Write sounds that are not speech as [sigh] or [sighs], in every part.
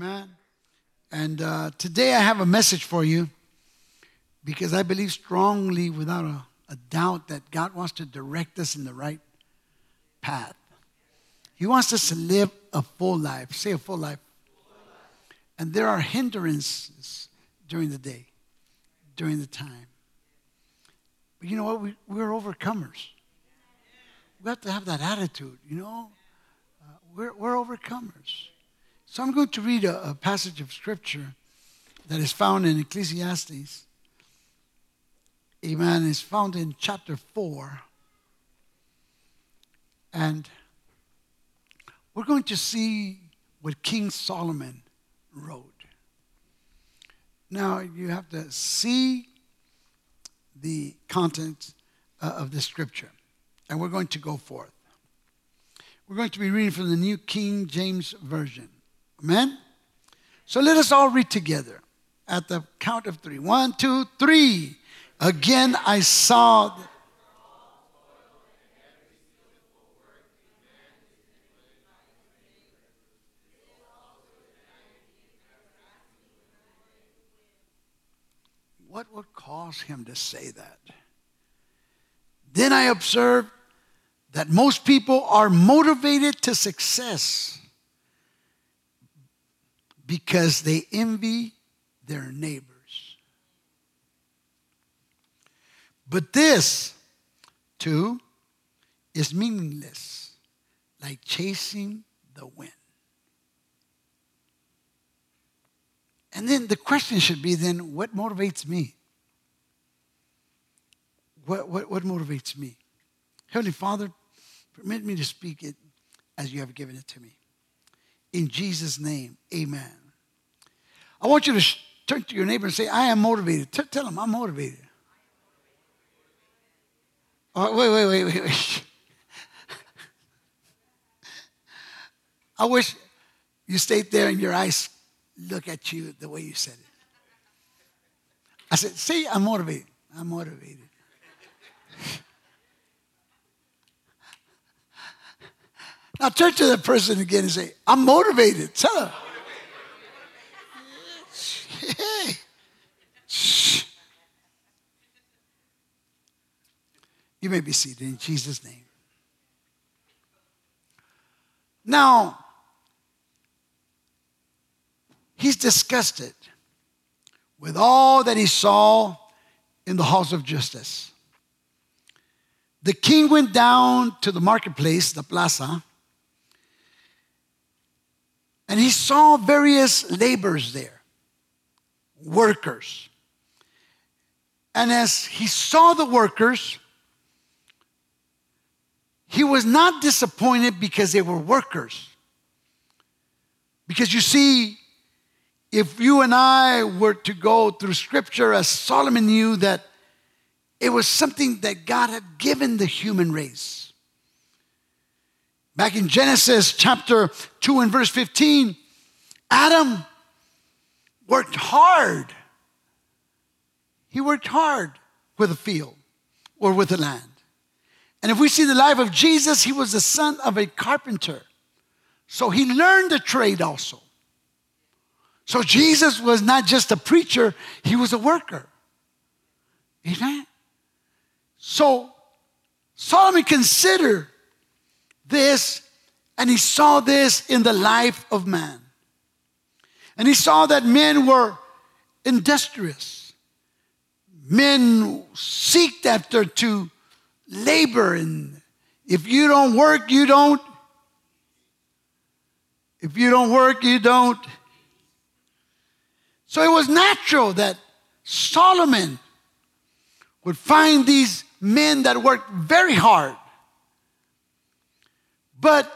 Amen. And uh, today I have a message for you because I believe strongly, without a, a doubt, that God wants to direct us in the right path. He wants us to live a full life. Say a full life. And there are hindrances during the day, during the time. But you know what? We, we're overcomers. We have to have that attitude, you know? Uh, we're, we're overcomers. So I'm going to read a, a passage of scripture that is found in Ecclesiastes. Amen. It's found in chapter 4. And we're going to see what King Solomon wrote. Now, you have to see the content uh, of the scripture, and we're going to go forth. We're going to be reading from the New King James Version. Amen? So let us all read together at the count of three. One, two, three. Again, I saw. What would cause him to say that? Then I observed that most people are motivated to success because they envy their neighbors. But this, too, is meaningless, like chasing the wind. And then the question should be then, what motivates me? What, what, what motivates me? Heavenly Father, permit me to speak it as you have given it to me. In Jesus' name, amen. I want you to turn to your neighbor and say, I am motivated. T- tell him, I'm motivated. Oh, wait, wait, wait, wait, wait. [laughs] I wish you stayed there and your eyes look at you the way you said it. I said, see, I'm motivated. I'm motivated. [laughs] now turn to that person again and say, I'm motivated. Tell her. You may be seated in Jesus' name. Now, he's disgusted with all that he saw in the halls of justice. The king went down to the marketplace, the plaza, and he saw various laborers there, workers. And as he saw the workers, he was not disappointed because they were workers. Because you see, if you and I were to go through scripture as Solomon knew that it was something that God had given the human race. Back in Genesis chapter 2 and verse 15, Adam worked hard. He worked hard with a field or with the land. And if we see the life of Jesus, he was the son of a carpenter. So he learned the trade also. So Jesus was not just a preacher, he was a worker. Amen. So Solomon considered this and he saw this in the life of man. And he saw that men were industrious. Men seeked after to labor and if you don't work, you don't. If you don't work, you don't. So it was natural that Solomon would find these men that worked very hard. But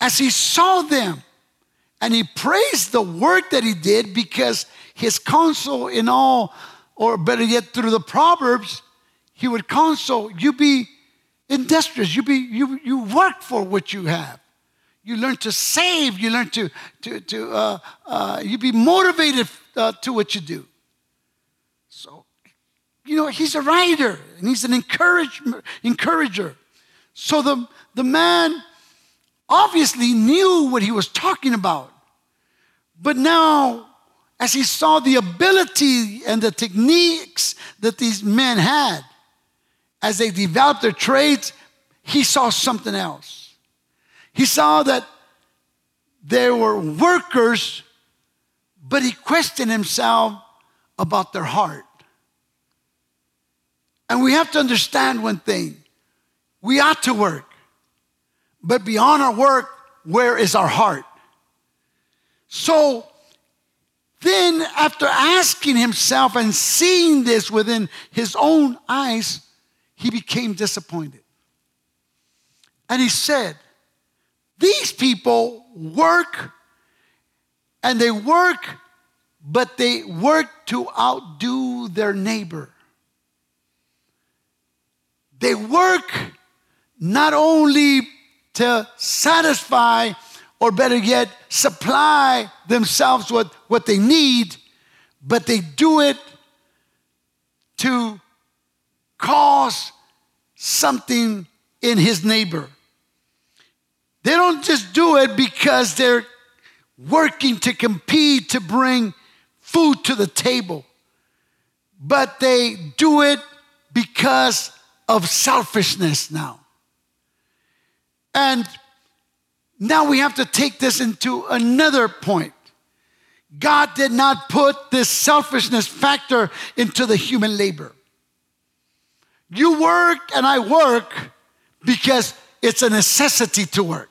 as he saw them and he praised the work that he did because his counsel in all, or better yet, through the Proverbs, he would counsel you be industrious, you, be, you, you work for what you have. You learn to save. You learn to, to, to uh, uh, you be motivated uh, to what you do. So, you know, he's a writer and he's an encourage, encourager. So the, the man obviously knew what he was talking about. But now, as he saw the ability and the techniques that these men had, as they developed their trades, he saw something else. He saw that there were workers, but he questioned himself about their heart. And we have to understand one thing we ought to work, but beyond our work, where is our heart? So then, after asking himself and seeing this within his own eyes, he became disappointed. And he said, These people work and they work, but they work to outdo their neighbor. They work not only to satisfy, or better yet, supply themselves with what they need, but they do it to cause something in his neighbor. They don't just do it because they're working to compete to bring food to the table, but they do it because of selfishness now. And now we have to take this into another point. God did not put this selfishness factor into the human labor. You work and I work because it's a necessity to work.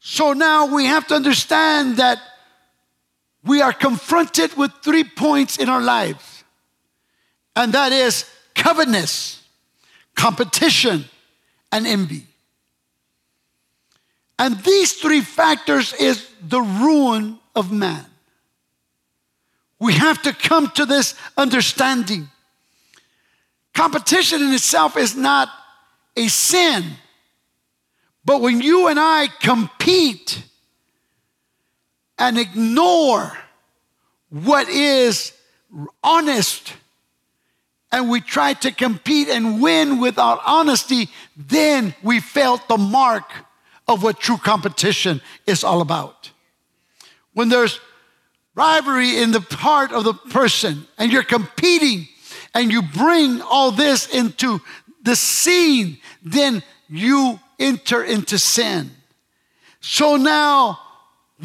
So now we have to understand that we are confronted with three points in our lives, and that is covetousness, competition, and envy. And these three factors is the ruin of man. We have to come to this understanding. Competition in itself is not a sin, but when you and I compete and ignore what is honest, and we try to compete and win without honesty, then we failed the mark of what true competition is all about. When there's rivalry in the heart of the person and you're competing and you bring all this into the scene, then you enter into sin. So now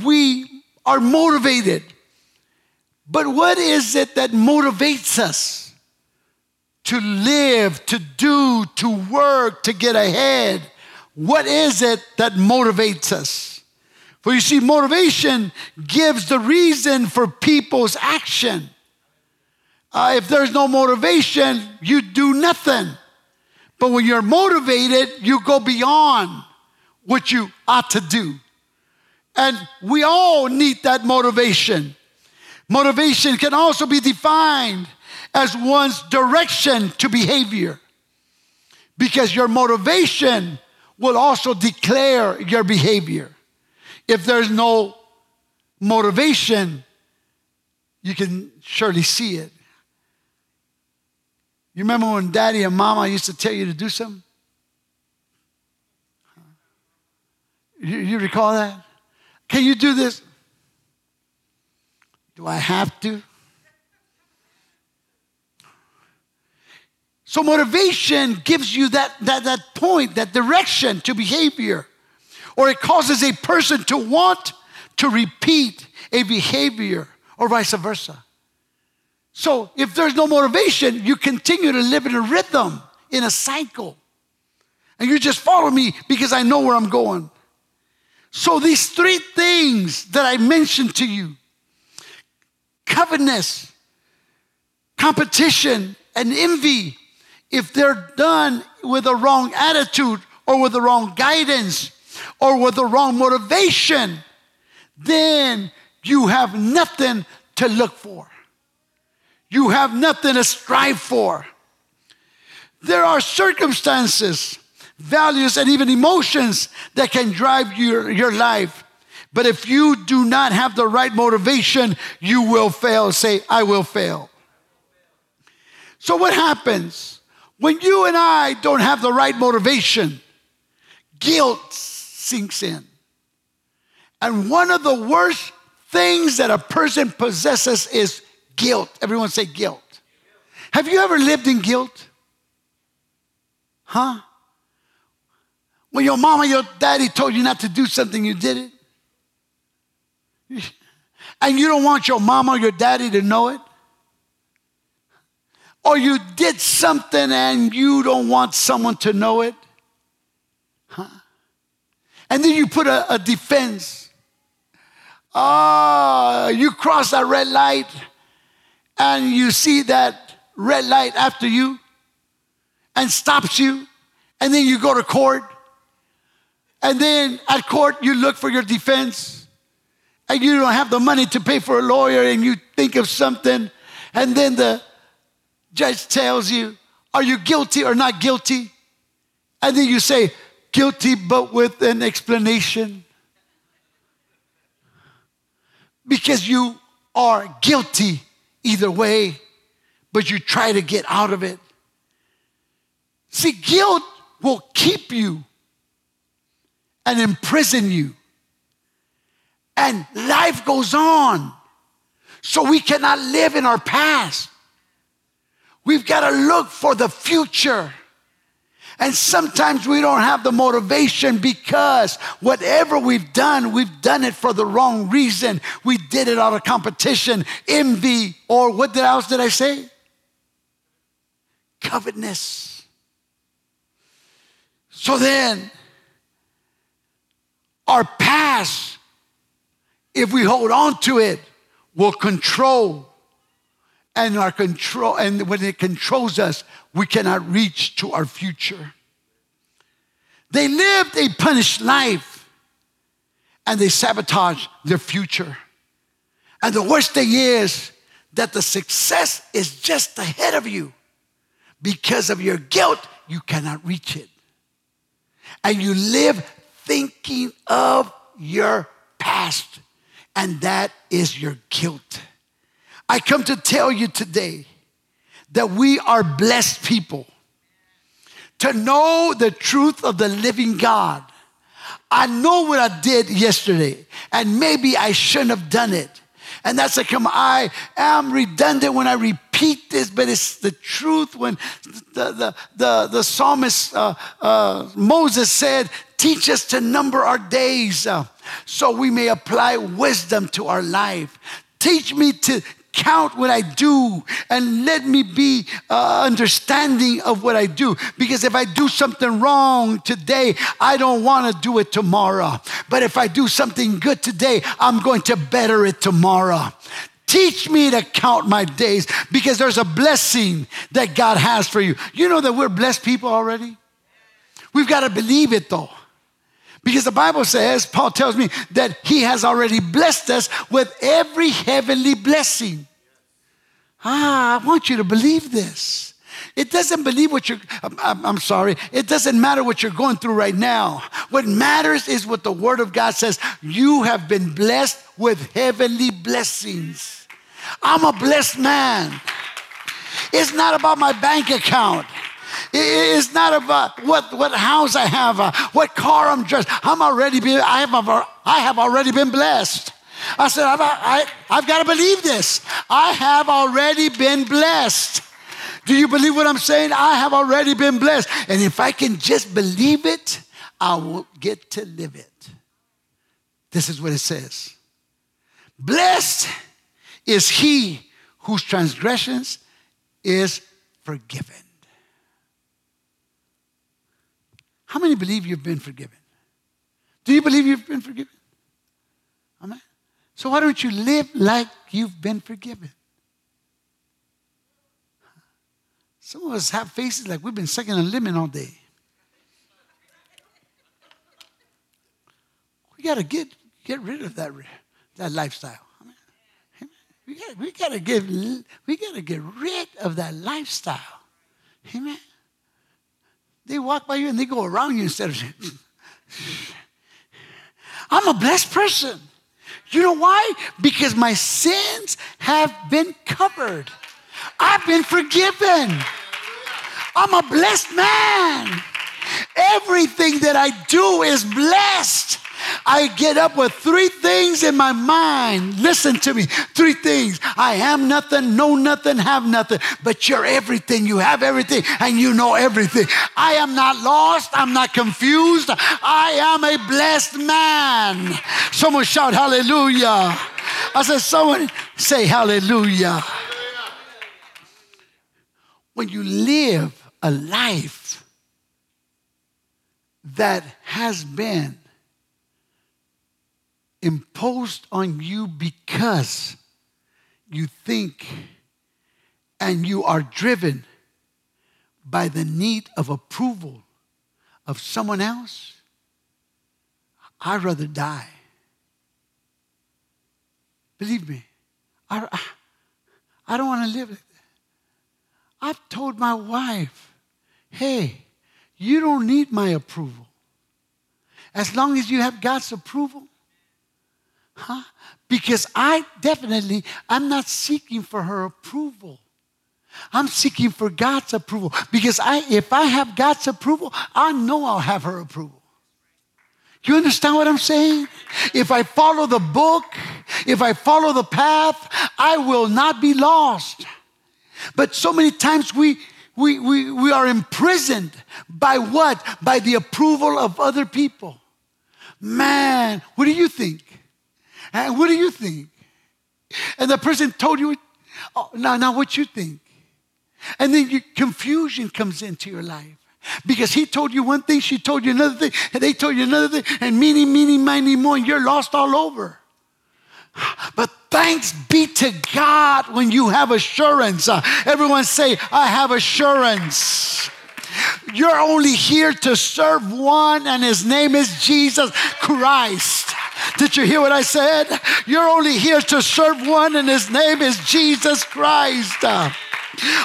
we are motivated. But what is it that motivates us to live, to do, to work, to get ahead? What is it that motivates us? For you see, motivation gives the reason for people's action. Uh, if there's no motivation, you do nothing. But when you're motivated, you go beyond what you ought to do. And we all need that motivation. Motivation can also be defined as one's direction to behavior because your motivation will also declare your behavior. If there's no motivation, you can surely see it. You remember when daddy and mama used to tell you to do something? You, you recall that? Can you do this? Do I have to? So motivation gives you that, that, that point, that direction to behavior. Or it causes a person to want to repeat a behavior or vice versa. So if there's no motivation, you continue to live in a rhythm, in a cycle. And you just follow me because I know where I'm going. So these three things that I mentioned to you covetousness, competition, and envy if they're done with the wrong attitude or with the wrong guidance or with the wrong motivation, then you have nothing to look for. You have nothing to strive for. There are circumstances, values, and even emotions that can drive your, your life. But if you do not have the right motivation, you will fail. Say, I will fail. So, what happens? When you and I don't have the right motivation, guilt sinks in. And one of the worst things that a person possesses is guilt. Everyone say guilt. Have you ever lived in guilt? Huh? When your mama, your daddy told you not to do something, you did it? [laughs] And you don't want your mama or your daddy to know it? Or you did something and you don't want someone to know it? Huh? And then you put a, a defense. Ah, uh, you cross that red light and you see that red light after you and stops you, and then you go to court. And then at court, you look for your defense, and you don't have the money to pay for a lawyer, and you think of something, and then the judge tells you, Are you guilty or not guilty? And then you say, Guilty, but with an explanation. Because you are guilty either way, but you try to get out of it. See, guilt will keep you and imprison you. And life goes on. So we cannot live in our past. We've got to look for the future. And sometimes we don't have the motivation because whatever we've done, we've done it for the wrong reason. We did it out of competition, envy, or what else did I say? Covetousness. So then, our past, if we hold on to it, will control and our control and when it controls us we cannot reach to our future. They lived a punished life and they sabotage their future. And the worst thing is that the success is just ahead of you. Because of your guilt you cannot reach it. And you live thinking of your past and that is your guilt I come to tell you today that we are blessed people to know the truth of the living God. I know what I did yesterday, and maybe I shouldn't have done it. And that's like come, I am redundant when I repeat this, but it's the truth when the, the, the, the psalmist uh, uh, Moses said, Teach us to number our days uh, so we may apply wisdom to our life. Teach me to count what I do and let me be uh, understanding of what I do. Because if I do something wrong today, I don't want to do it tomorrow. But if I do something good today, I'm going to better it tomorrow. Teach me to count my days because there's a blessing that God has for you. You know that we're blessed people already? We've got to believe it though. Because the Bible says, Paul tells me that he has already blessed us with every heavenly blessing. Ah, I want you to believe this. It doesn't believe what you're, I'm, I'm, sorry, it doesn't matter what you're going through right now. What matters is what the Word of God says. You have been blessed with heavenly blessings. I'm a blessed man. It's not about my bank account. It's not about what, what house I have, uh, what car I'm dressed. I'm already been, I have, I have already been blessed. I said, I've, I, I've got to believe this. I have already been blessed. Do you believe what I'm saying? I have already been blessed. And if I can just believe it, I will get to live it. This is what it says Blessed is he whose transgressions is forgiven. How many believe you've been forgiven? Do you believe you've been forgiven? Amen. So why don't you live like you've been forgiven? Some of us have faces like we've been sucking a lemon all day. We got to get, get rid of that, that lifestyle. We got we to get we got to get rid of that lifestyle. Amen. They walk by you and they go around you instead of. I'm a blessed person. You know why? Because my sins have been covered. I've been forgiven. I'm a blessed man. Everything that I do is blessed. I get up with three things in my mind. Listen to me. Three things. I am nothing, know nothing, have nothing, but you're everything. You have everything and you know everything. I am not lost. I'm not confused. I am a blessed man. Someone shout hallelujah. I said, someone say hallelujah. When you live a life that has been imposed on you because you think and you are driven by the need of approval of someone else, I'd rather die. Believe me, I, I, don't want to live. I've told my wife, hey, you don't need my approval. As long as you have God's approval, huh? Because I definitely, I'm not seeking for her approval. I'm seeking for God's approval because I, if I have God's approval, I know I'll have her approval. You understand what I'm saying? If I follow the book, if I follow the path, I will not be lost. But so many times we, we, we, we are imprisoned by what? By the approval of other people. Man, what do you think? And what do you think? And the person told you, oh, now, now what you think? And then you, confusion comes into your life. Because he told you one thing, she told you another thing, and they told you another thing, and meeny, meeny, miny, more, and you're lost all over. But thanks be to God when you have assurance. Uh, everyone say, I have assurance. You're only here to serve one, and his name is Jesus Christ. Did you hear what I said? You're only here to serve one, and his name is Jesus Christ.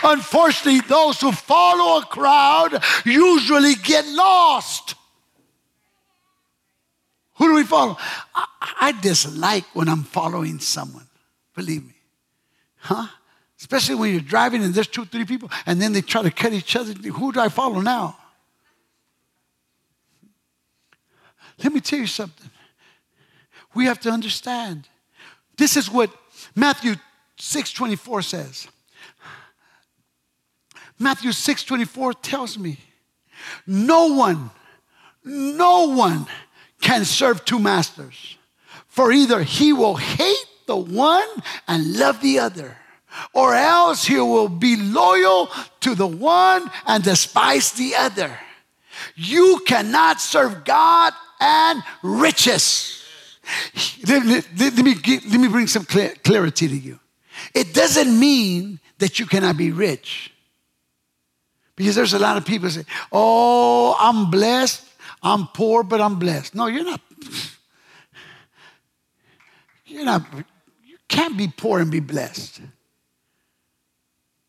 Unfortunately, those who follow a crowd usually get lost. Who do we follow? I, I dislike when I'm following someone. Believe me. Huh? Especially when you're driving and there's two, three people, and then they try to cut each other. Who do I follow now? Let me tell you something. We have to understand. This is what Matthew 6:24 says. Matthew 6:24 tells me, no one, no one can serve two masters. For either he will hate the one and love the other, or else he will be loyal to the one and despise the other. You cannot serve God and riches. Let, let, let me, let me bring some clarity to you. It doesn't mean that you cannot be rich. Because there's a lot of people say, Oh, I'm blessed I'm poor, but I'm blessed. No, you're not. You're not. You can't be poor and be blessed.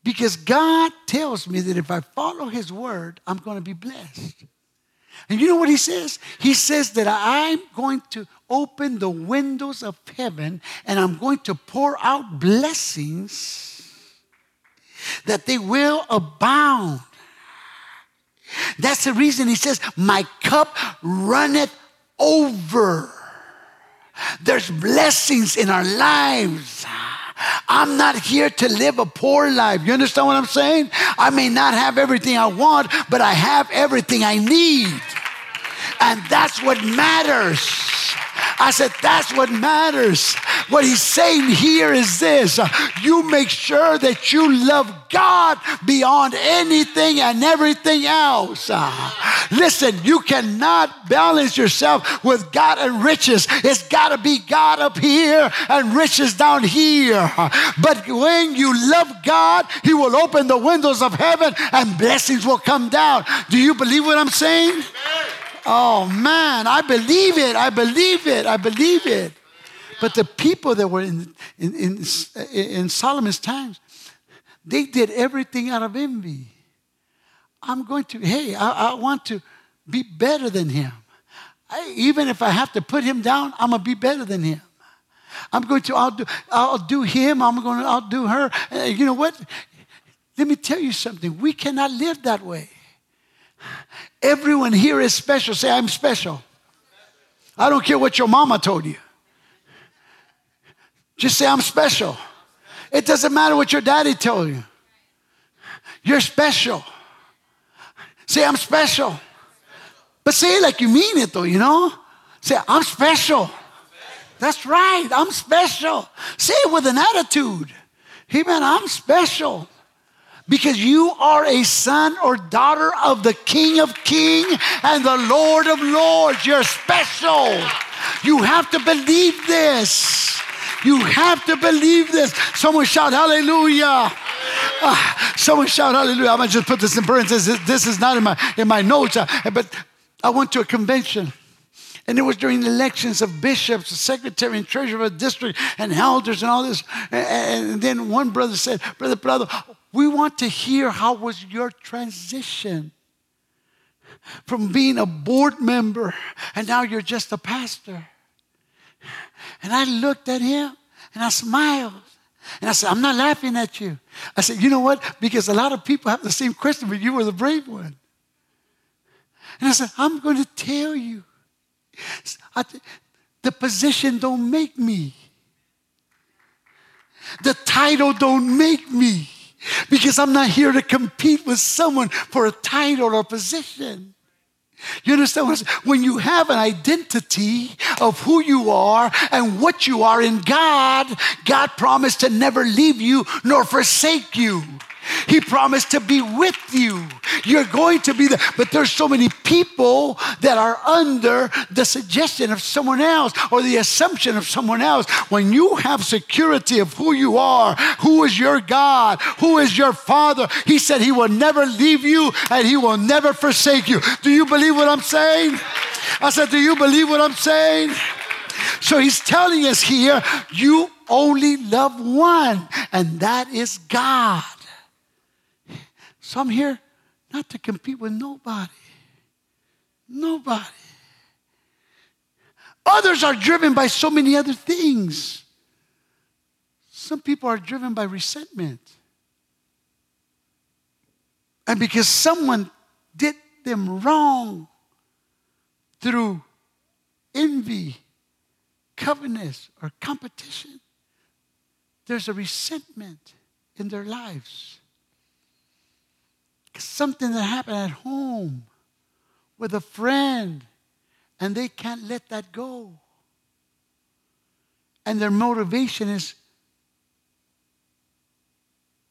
Because God tells me that if I follow His word, I'm going to be blessed. And you know what He says? He says that I'm going to open the windows of heaven and I'm going to pour out blessings that they will abound. That's the reason he says, My cup runneth over. There's blessings in our lives. I'm not here to live a poor life. You understand what I'm saying? I may not have everything I want, but I have everything I need. And that's what matters. I said, that's what matters. What he's saying here is this you make sure that you love God beyond anything and everything else. Listen, you cannot balance yourself with God and riches. It's got to be God up here and riches down here. But when you love God, He will open the windows of heaven and blessings will come down. Do you believe what I'm saying? Oh man, I believe it. I believe it. I believe it. But the people that were in, in, in, in Solomon's times, they did everything out of envy. I'm going to, hey, I, I want to be better than him. I, even if I have to put him down, I'm going to be better than him. I'm going to outdo, outdo him. I'm going to outdo her. Uh, you know what? Let me tell you something. We cannot live that way. Everyone here is special. Say, I'm special. I don't care what your mama told you. Just say, I'm special. It doesn't matter what your daddy told you. You're special. Say, I'm special. But say it like you mean it, though, you know? Say, I'm special. That's right, I'm special. Say it with an attitude. He man, I'm special because you are a son or daughter of the King of Kings and the Lord of Lords. You're special. You have to believe this. You have to believe this. Someone shout hallelujah. Uh, someone shout hallelujah. I'm gonna just put this in parentheses. This is not in my in my notes, uh, but I went to a convention. And it was during the elections of bishops, secretary and treasurer of a district, and elders and all this. And, and then one brother said, Brother Prado, we want to hear how was your transition from being a board member and now you're just a pastor. And I looked at him and I smiled. And I said, I'm not laughing at you. I said, you know what? Because a lot of people have the same question, but you were the brave one. And I said, I'm going to tell you. the position don't make me. The title don't make me. Because I'm not here to compete with someone for a title or position. You understand what? When you have an identity of who you are and what you are in God, God promised to never leave you nor forsake you. He promised to be with you. You're going to be there. But there's so many people that are under the suggestion of someone else or the assumption of someone else. When you have security of who you are, who is your God, who is your Father, He said He will never leave you and He will never forsake you. Do you believe what I'm saying? I said, Do you believe what I'm saying? So He's telling us here, you only love one, and that is God. So I'm here not to compete with nobody. Nobody. Others are driven by so many other things. Some people are driven by resentment. And because someone did them wrong through envy, covetousness, or competition, there's a resentment in their lives something that happened at home with a friend, and they can't let that go. And their motivation is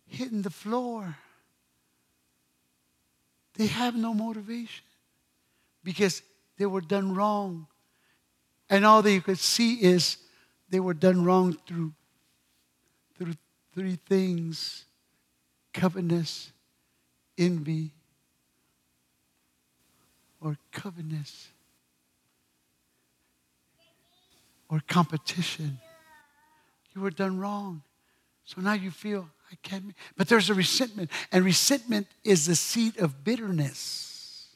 hitting the floor. They have no motivation because they were done wrong. And all they could see is they were done wrong through, through three things covetousness, envy, or covetousness, or competition. You were done wrong. So now you feel, I can't. But there's a resentment, and resentment is the seed of bitterness.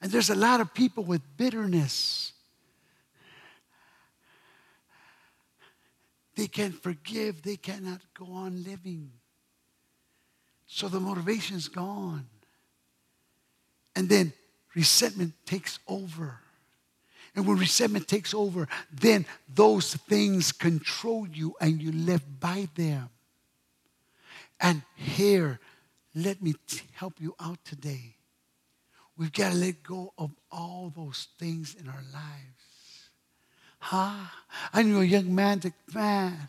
And there's a lot of people with bitterness. They can't forgive, they cannot go on living. So the motivation's gone. And then resentment takes over. And when resentment takes over, then those things control you and you live by them. And here, let me t- help you out today. We've got to let go of all those things in our lives. Huh? I knew a young man, that, man,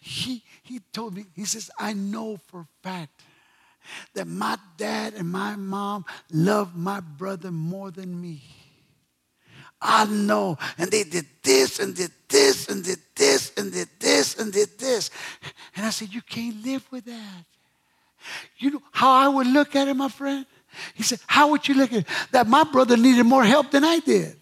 he, he told me, he says, I know for a fact that my dad and my mom loved my brother more than me. I know. And they did this and did this and did this and did this and did this. And I said, You can't live with that. You know how I would look at it, my friend? He said, How would you look at it? That my brother needed more help than I did.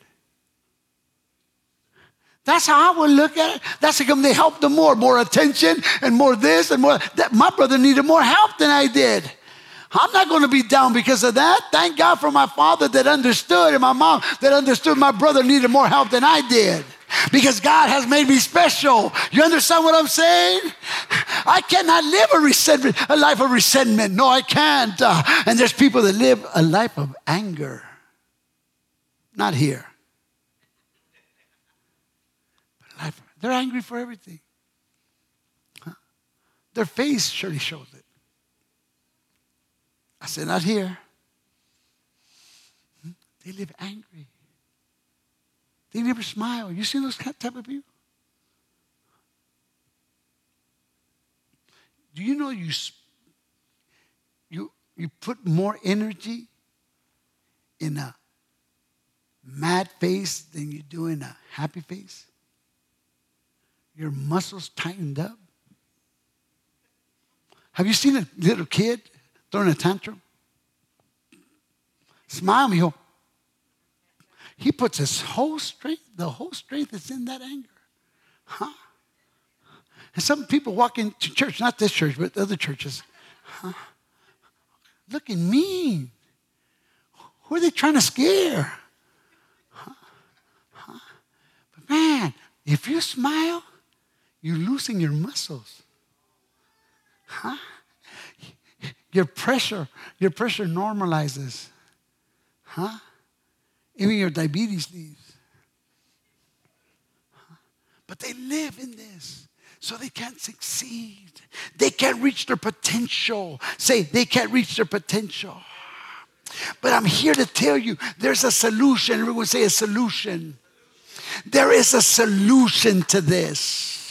That's how I would look at it. That's come they helped him more, more attention and more this and more. That my brother needed more help than I did. I'm not going to be down because of that. Thank God for my father that understood and my mom that understood my brother needed more help than I did. Because God has made me special. You understand what I'm saying? I cannot live a resentment, a life of resentment. No, I can't. Uh, and there's people that live a life of anger. not here. But life, they're angry for everything. Huh? Their face surely shows it. I said, not here. Hmm? They live angry. They never smile. You see those type of people? Do you know you, you, you put more energy in a mad face than you do in a happy face? Your muscles tightened up? Have you seen a little kid throwing a tantrum? Smile, mijo. He puts his whole strength, the whole strength is in that anger. Huh? And some people walk into church, not this church, but other churches, huh? looking mean. Who are they trying to scare? Huh? Huh? But man, if you smile, you're losing your muscles. Huh? Your pressure, your pressure normalizes. Huh? Even your diabetes leaves. But they live in this so they can't succeed. They can't reach their potential. Say, they can't reach their potential. But I'm here to tell you there's a solution. Everyone say a solution. There is a solution to this.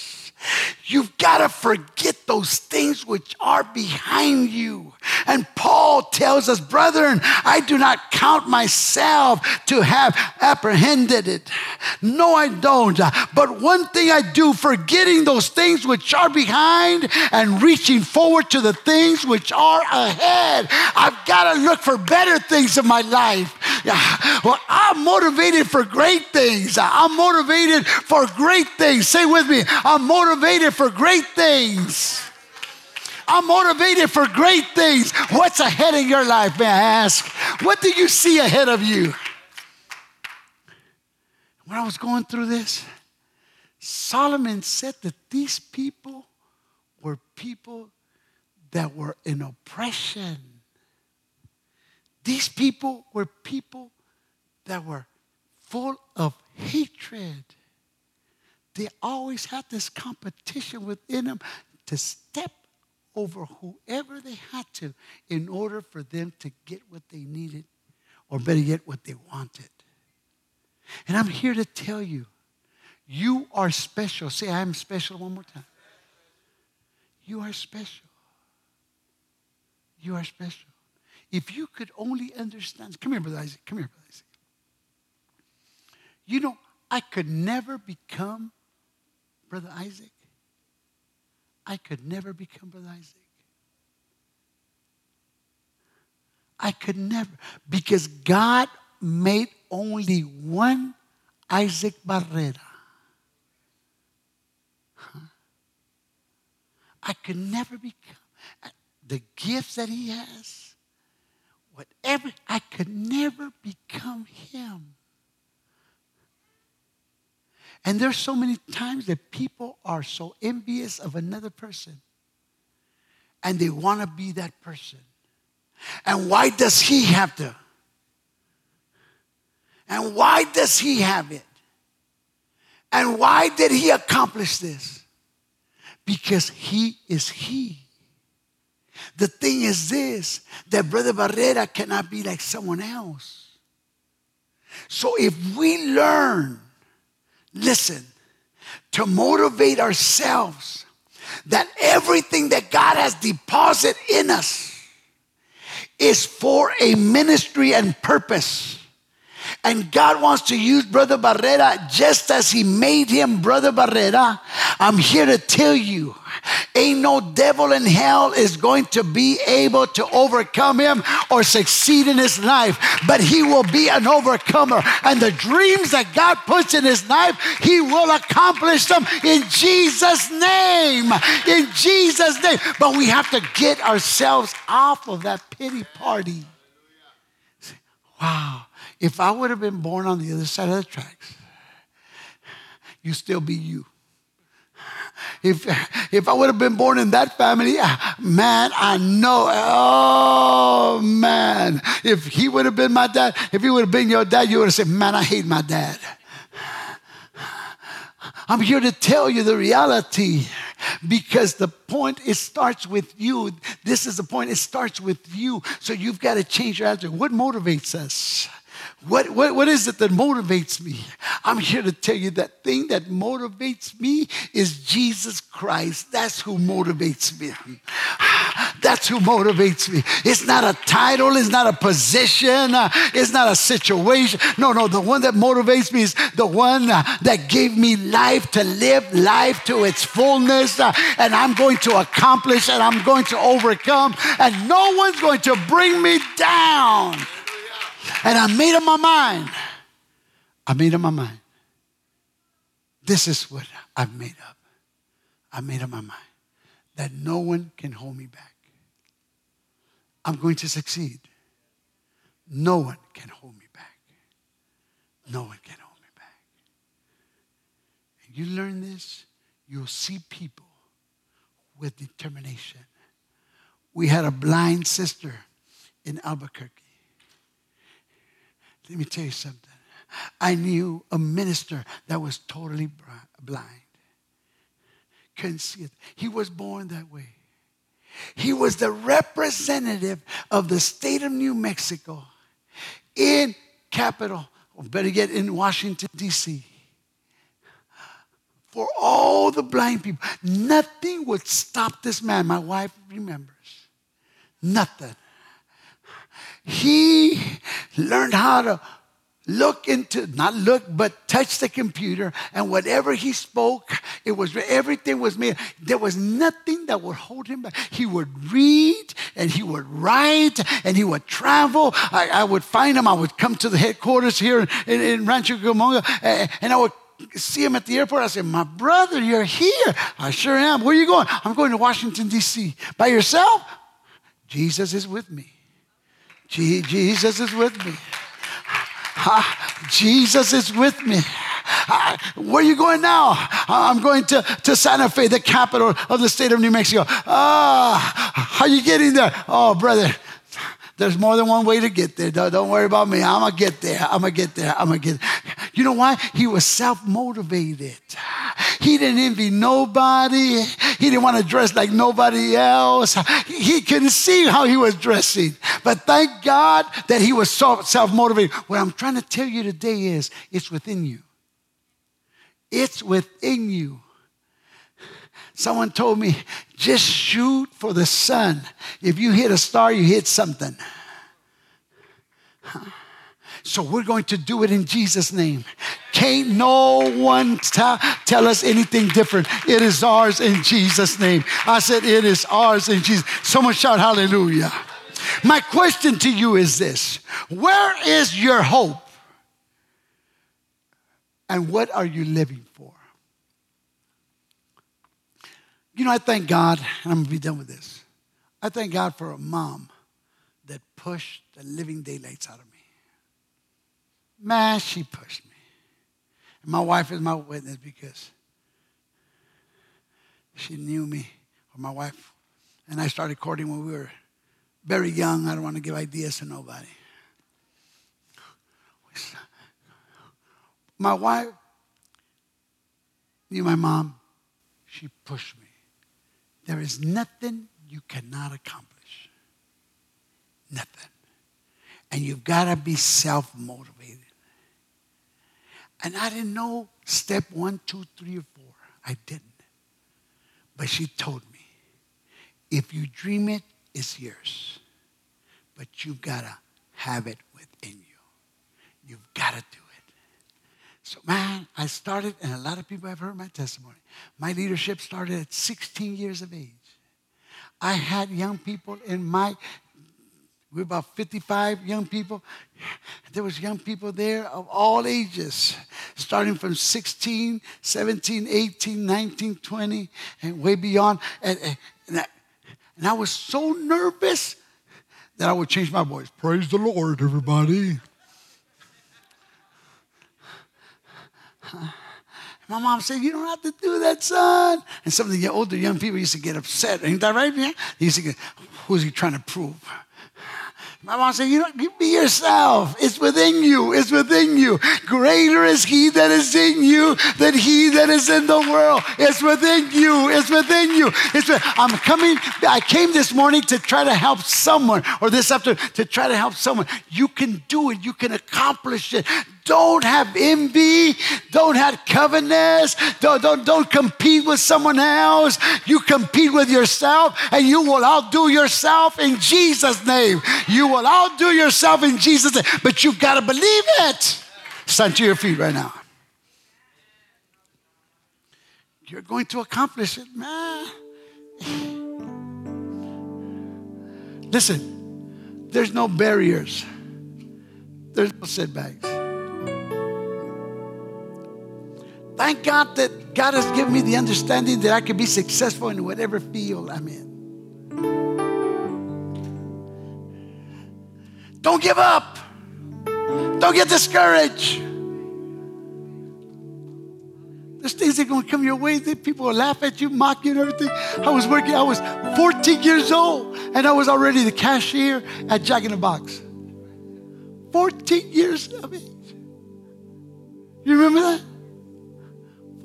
You've got to forget those things which are behind you. And Paul tells us, brethren, I do not count myself to have apprehended it. No, I don't. But one thing I do, forgetting those things which are behind and reaching forward to the things which are ahead. I've got to look for better things in my life. [laughs] Well, I'm motivated for great things. I'm motivated for great things. Say with me, I'm motivated for great things. I'm motivated for great things. What's ahead in your life, may I ask? What do you see ahead of you? When I was going through this, Solomon said that these people were people that were in oppression. These people were people that were full of hatred. They always had this competition within them to step over whoever they had to in order for them to get what they needed, or better yet, what they wanted. And I'm here to tell you, you are special. Say, I'm special one more time. You are special. You are special. If you could only understand, come here, Brother Isaac, come here, Brother Isaac. You know, I could never become Brother Isaac. I could never become Brother Isaac. I could never, because God made only one Isaac Barrera. I could never become the gifts that he has, whatever, I could never become him. And there's so many times that people are so envious of another person and they want to be that person. And why does he have to? And why does he have it? And why did he accomplish this? Because he is he. The thing is this that Brother Barrera cannot be like someone else. So if we learn listen, to motivate ourselves that everything that God has deposited in us is for a ministry and purpose. And God wants to use Brother Barrera just as He made him Brother Barrera. I'm here to tell you Ain't no devil in hell is going to be able to overcome him or succeed in his life, but he will be an overcomer. And the dreams that God puts in his life, he will accomplish them in Jesus' name. In Jesus' name. But we have to get ourselves off of that pity party. Wow. If I would have been born on the other side of the tracks, you'd still be you. If, if I would have been born in that family, man, I know. Oh, man. If he would have been my dad, if he would have been your dad, you would have said, man, I hate my dad. I'm here to tell you the reality because the point it starts with you. This is the point. It starts with you. So you've got to change your attitude. What motivates us? What, what, what is it that motivates me? I'm here to tell you that thing that motivates me is Jesus Christ. That's who motivates me. [sighs] That's who motivates me. It's not a title, it's not a position, it's not a situation. No, no, the one that motivates me is the one that gave me life to live life to its fullness. And I'm going to accomplish and I'm going to overcome, and no one's going to bring me down. And I made up my mind. I made up my mind. This is what I've made up. I made up my mind that no one can hold me back. I'm going to succeed. No one can hold me back. No one can hold me back. And you learn this, you'll see people with determination. We had a blind sister in Albuquerque. Let me tell you something. I knew a minister that was totally blind. Couldn't see it. He was born that way. He was the representative of the state of New Mexico in capital, or better yet, in Washington, D.C. For all the blind people, nothing would stop this man. My wife remembers. Nothing. He learned how to look into not look but touch the computer and whatever he spoke it was everything was made. There was nothing that would hold him back. He would read and he would write and he would travel. I, I would find him. I would come to the headquarters here in, in, rancho cucamonga and, and i would see him at the airport. I said my brother you're here. I sure am. Where are you going? I'm going to washington d.c by yourself? Jesus is with me Jesus is with me. Jesus is with me. Where are you going now? I'm going to, to Santa Fe, the capital of the state of New Mexico. Ah, how are you getting there? Oh, brother, there's more than one way to get there. Don't, worry about me. I'm going to get there. I'm going to get there. I'm going to get You know why? He was self motivated. He didn't envy nobody. He didn't want to dress like nobody else. He couldn't see how he was dressing. But thank God that he was self motivated. What I'm trying to tell you today is it's within you. It's within you. Someone told me, just shoot for the sun. If you hit a star, you hit something. So we're going to do it in Jesus' name. Can't no one t- tell us anything different. It is ours in Jesus' name. I said, It is ours in Jesus. Someone shout hallelujah. My question to you is this Where is your hope? And what are you living for? You know, I thank God, and I'm to be done with this. I thank God for a mom that pushed the living daylights out of me. Man, she pushed me. And my wife is my witness because she knew me, or my wife, and I started courting when we were very young. I don't want to give ideas to nobody. My wife knew my mom. She pushed me. There is nothing you cannot accomplish. Nothing. And you've got to be self motivated. And I didn't know step one, two, three, or four. I didn't. But she told me if you dream it, it's yours. But you've got to have it within you. You've got to do it. So, man, I started, and a lot of people have heard my testimony. My leadership started at 16 years of age. I had young people in my, we were about 55 young people. There was young people there of all ages, starting from 16, 17, 18, 19, 20, and way beyond. And, and, I, and I was so nervous that I would change my voice. Praise the Lord, everybody. My mom said, You don't have to do that, son. And some of the older young people used to get upset. Ain't that right? Yeah? They used to get, Who's he trying to prove? My mom said, You know, you be yourself. It's within you. It's within you. Greater is he that is in you than he that is in the world. It's within you. It's within you. It's with, I'm coming, I came this morning to try to help someone, or this afternoon to try to help someone. You can do it. You can accomplish it. Don't have envy. Don't have covetousness. Don't, don't, don't compete with someone else. You compete with yourself and you will outdo yourself in Jesus' name. You will outdo yourself in Jesus' name. But you've got to believe it. Stand to your feet right now. You're going to accomplish it, man. Listen, there's no barriers. There's no setbacks. Thank God that God has given me the understanding that I can be successful in whatever field I'm in. Don't give up. Don't get discouraged. There's things that are going to come your way. People will laugh at you, mock you, and everything. I was working, I was 14 years old, and I was already the cashier at Jack in the Box. 14 years of age. You remember that?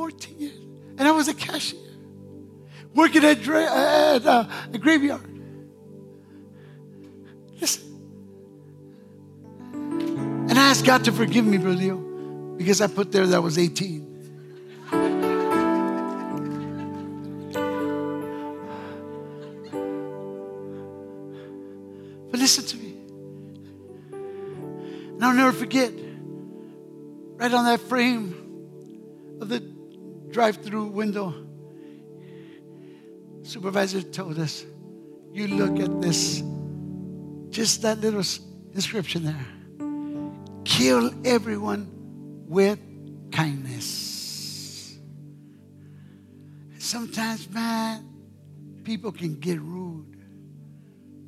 14 years. And I was a cashier, working at, at uh, a graveyard. Listen. And I asked God to forgive me, Brother Leo, because I put there that I was 18. But listen to me. And I'll never forget, right on that frame of the drive through window. Supervisor told us, you look at this, just that little inscription there. Kill everyone with kindness. Sometimes, man, people can get rude.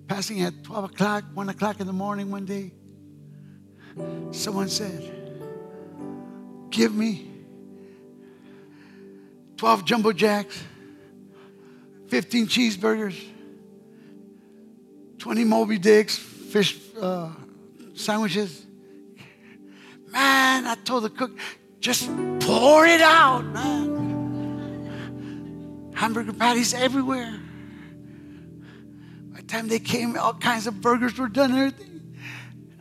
Passing at 12 o'clock, 1 o'clock in the morning one day, someone said, Give me 12 jumbo jacks, 15 cheeseburgers, 20 Moby Dicks, fish uh, sandwiches. Man, I told the cook, just pour it out, man. Hamburger patties everywhere. By the time they came, all kinds of burgers were done everything.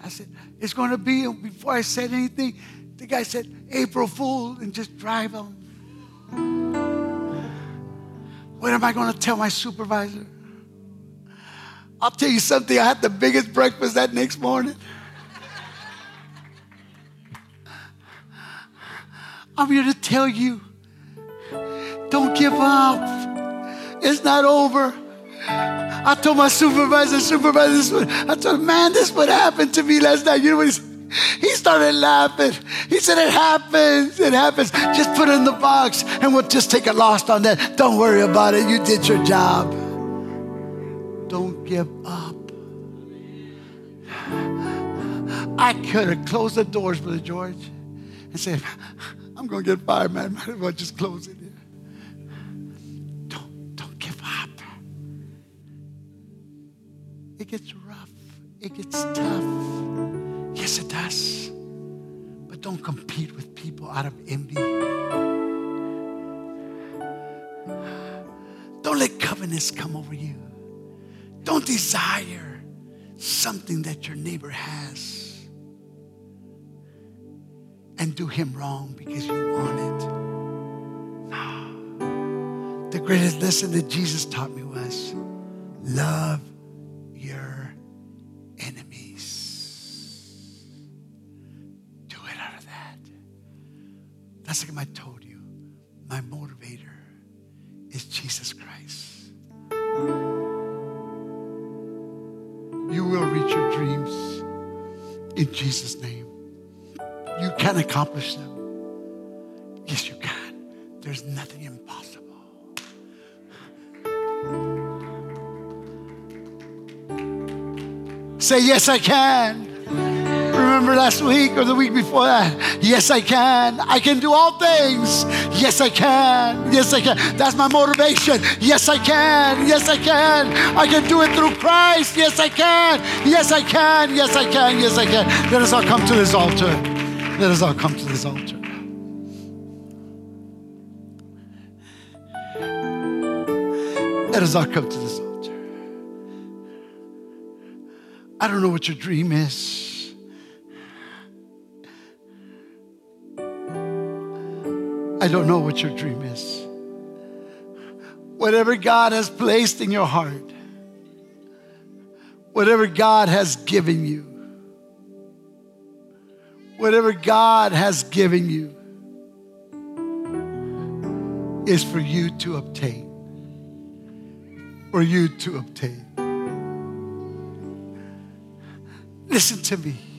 I said, it's going to be, before I said anything, the guy said, April Fool, and just drive them. What am I going to tell my supervisor? I'll tell you something. I had the biggest breakfast that next morning. I'm here to tell you don't give up. It's not over. I told my supervisor, supervisor, I told him, man, this what happened to me last night. You know what he said? He started laughing. He said, It happens. It happens. Just put it in the box and we'll just take a loss on that. Don't worry about it. You did your job. Don't give up. I could have closed the doors, Brother George, and said, I'm going to get fired, man. Might as well just close it. Don't, don't give up. It gets rough. It gets tough. Yes, it does. But don't compete with people out of envy. Don't let covetousness come over you. Don't desire something that your neighbor has and do him wrong because you want it. No. The greatest lesson that Jesus taught me was love That's like I told you. My motivator is Jesus Christ. You will reach your dreams in Jesus' name. You can accomplish them. Yes, you can. There's nothing impossible. Say, Yes, I can. Remember last week or the week before that. Yes, I can. I can do all things. Yes, I can. Yes, I can. That's my motivation. Yes, I can. Yes, I can. I can do it through Christ. Yes, I can. Yes, I can. Yes, I can. Yes, I can. Let us all come to this altar. Let us all come to this altar. Let us all come to this altar. I don't know what your dream is. I don't know what your dream is. Whatever God has placed in your heart, whatever God has given you, whatever God has given you is for you to obtain for you to obtain. Listen to me.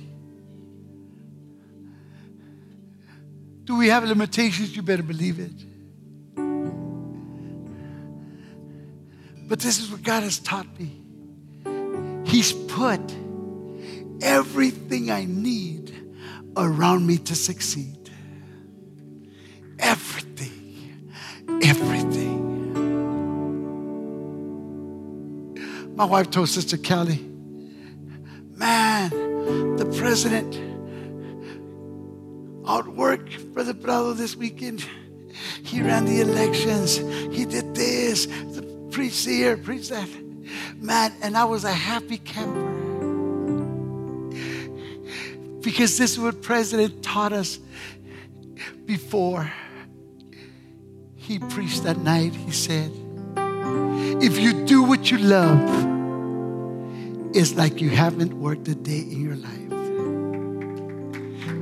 Do we have limitations? You better believe it. But this is what God has taught me. He's put everything I need around me to succeed. Everything. Everything. My wife told Sister Kelly, man, the president this weekend. He ran the elections. He did this, preach here, preach that. Man, and I was a happy camper. Because this is what President taught us before he preached that night. He said, if you do what you love, it's like you haven't worked a day in your life.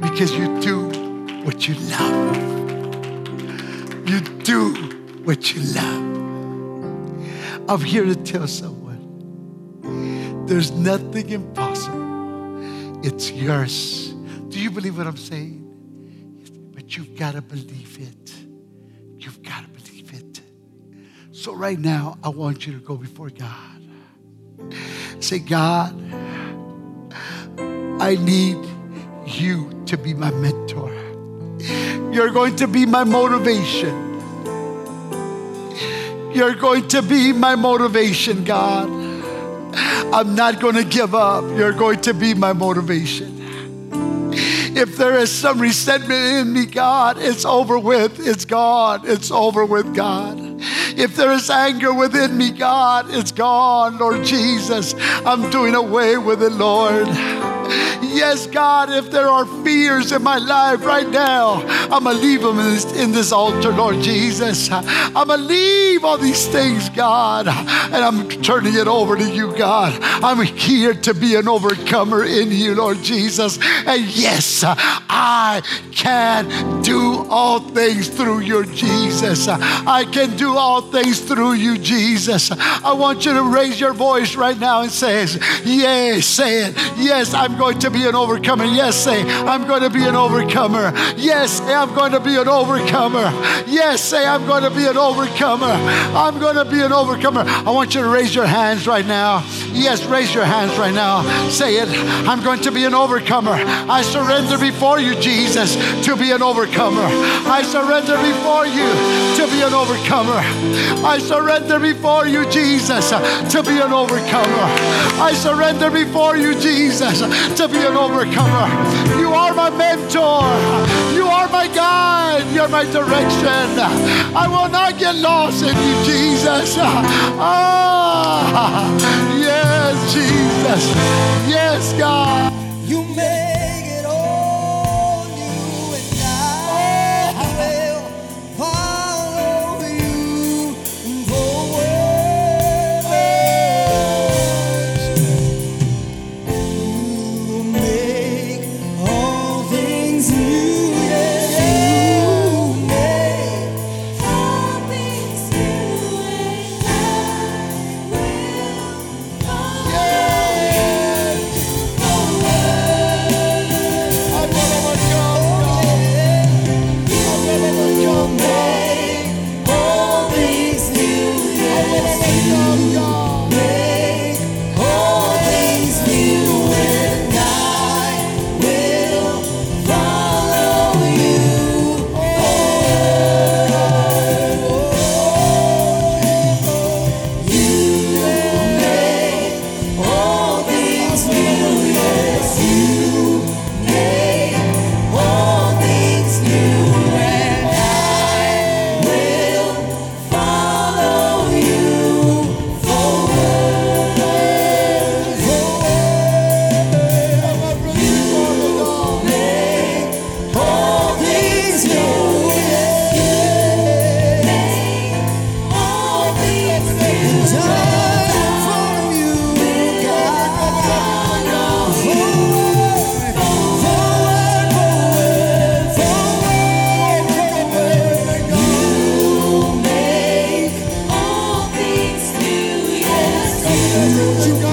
Because you do what you love. You do what you love. I'm here to tell someone there's nothing impossible, it's yours. Do you believe what I'm saying? But you've got to believe it. You've got to believe it. so, right now, I want you to go before God. Say, God, I need you to be my mentor. You're going to be my motivation. You're going to be my motivation, God. I'm not going to give up. You're going to be my motivation. If there is some resentment in me, God, it's over with. It's gone. It's over with, God. If there is anger within me, God, it's gone, Lord Jesus. I'm doing away with it, Lord. Yes, God, if there are fears in my life right now, I'm going to leave them in this, in this altar, Lord Jesus. I'm going to leave all these things, God, and I'm turning it over to you, God. I'm here to be an overcomer in you, Lord Jesus. And yes, I can do all things through your Jesus. I can do all things through you, Jesus. I want you to raise your voice right now and say, Yes, say it. Yes, I'm going to be an overcomer. Yes, say, I'm going to be an overcomer. Yes, say, I'm going to be an overcomer. Yes, say, I'm going to be an overcomer. I'm going to be an overcomer. I want you to raise your hands right now. Yes, raise your hands right now. Say it. I'm going to be an overcomer. I surrender before you, Jesus, to be an overcomer. I surrender before you to be an overcomer. I surrender before you, Jesus, to be an overcomer. I surrender before you, Jesus, to be an overcomer. You are my mentor. You are my guide. You're my direction. I will not get lost in you, Jesus. Ah, yes, Jesus. Yes, God. You make you made.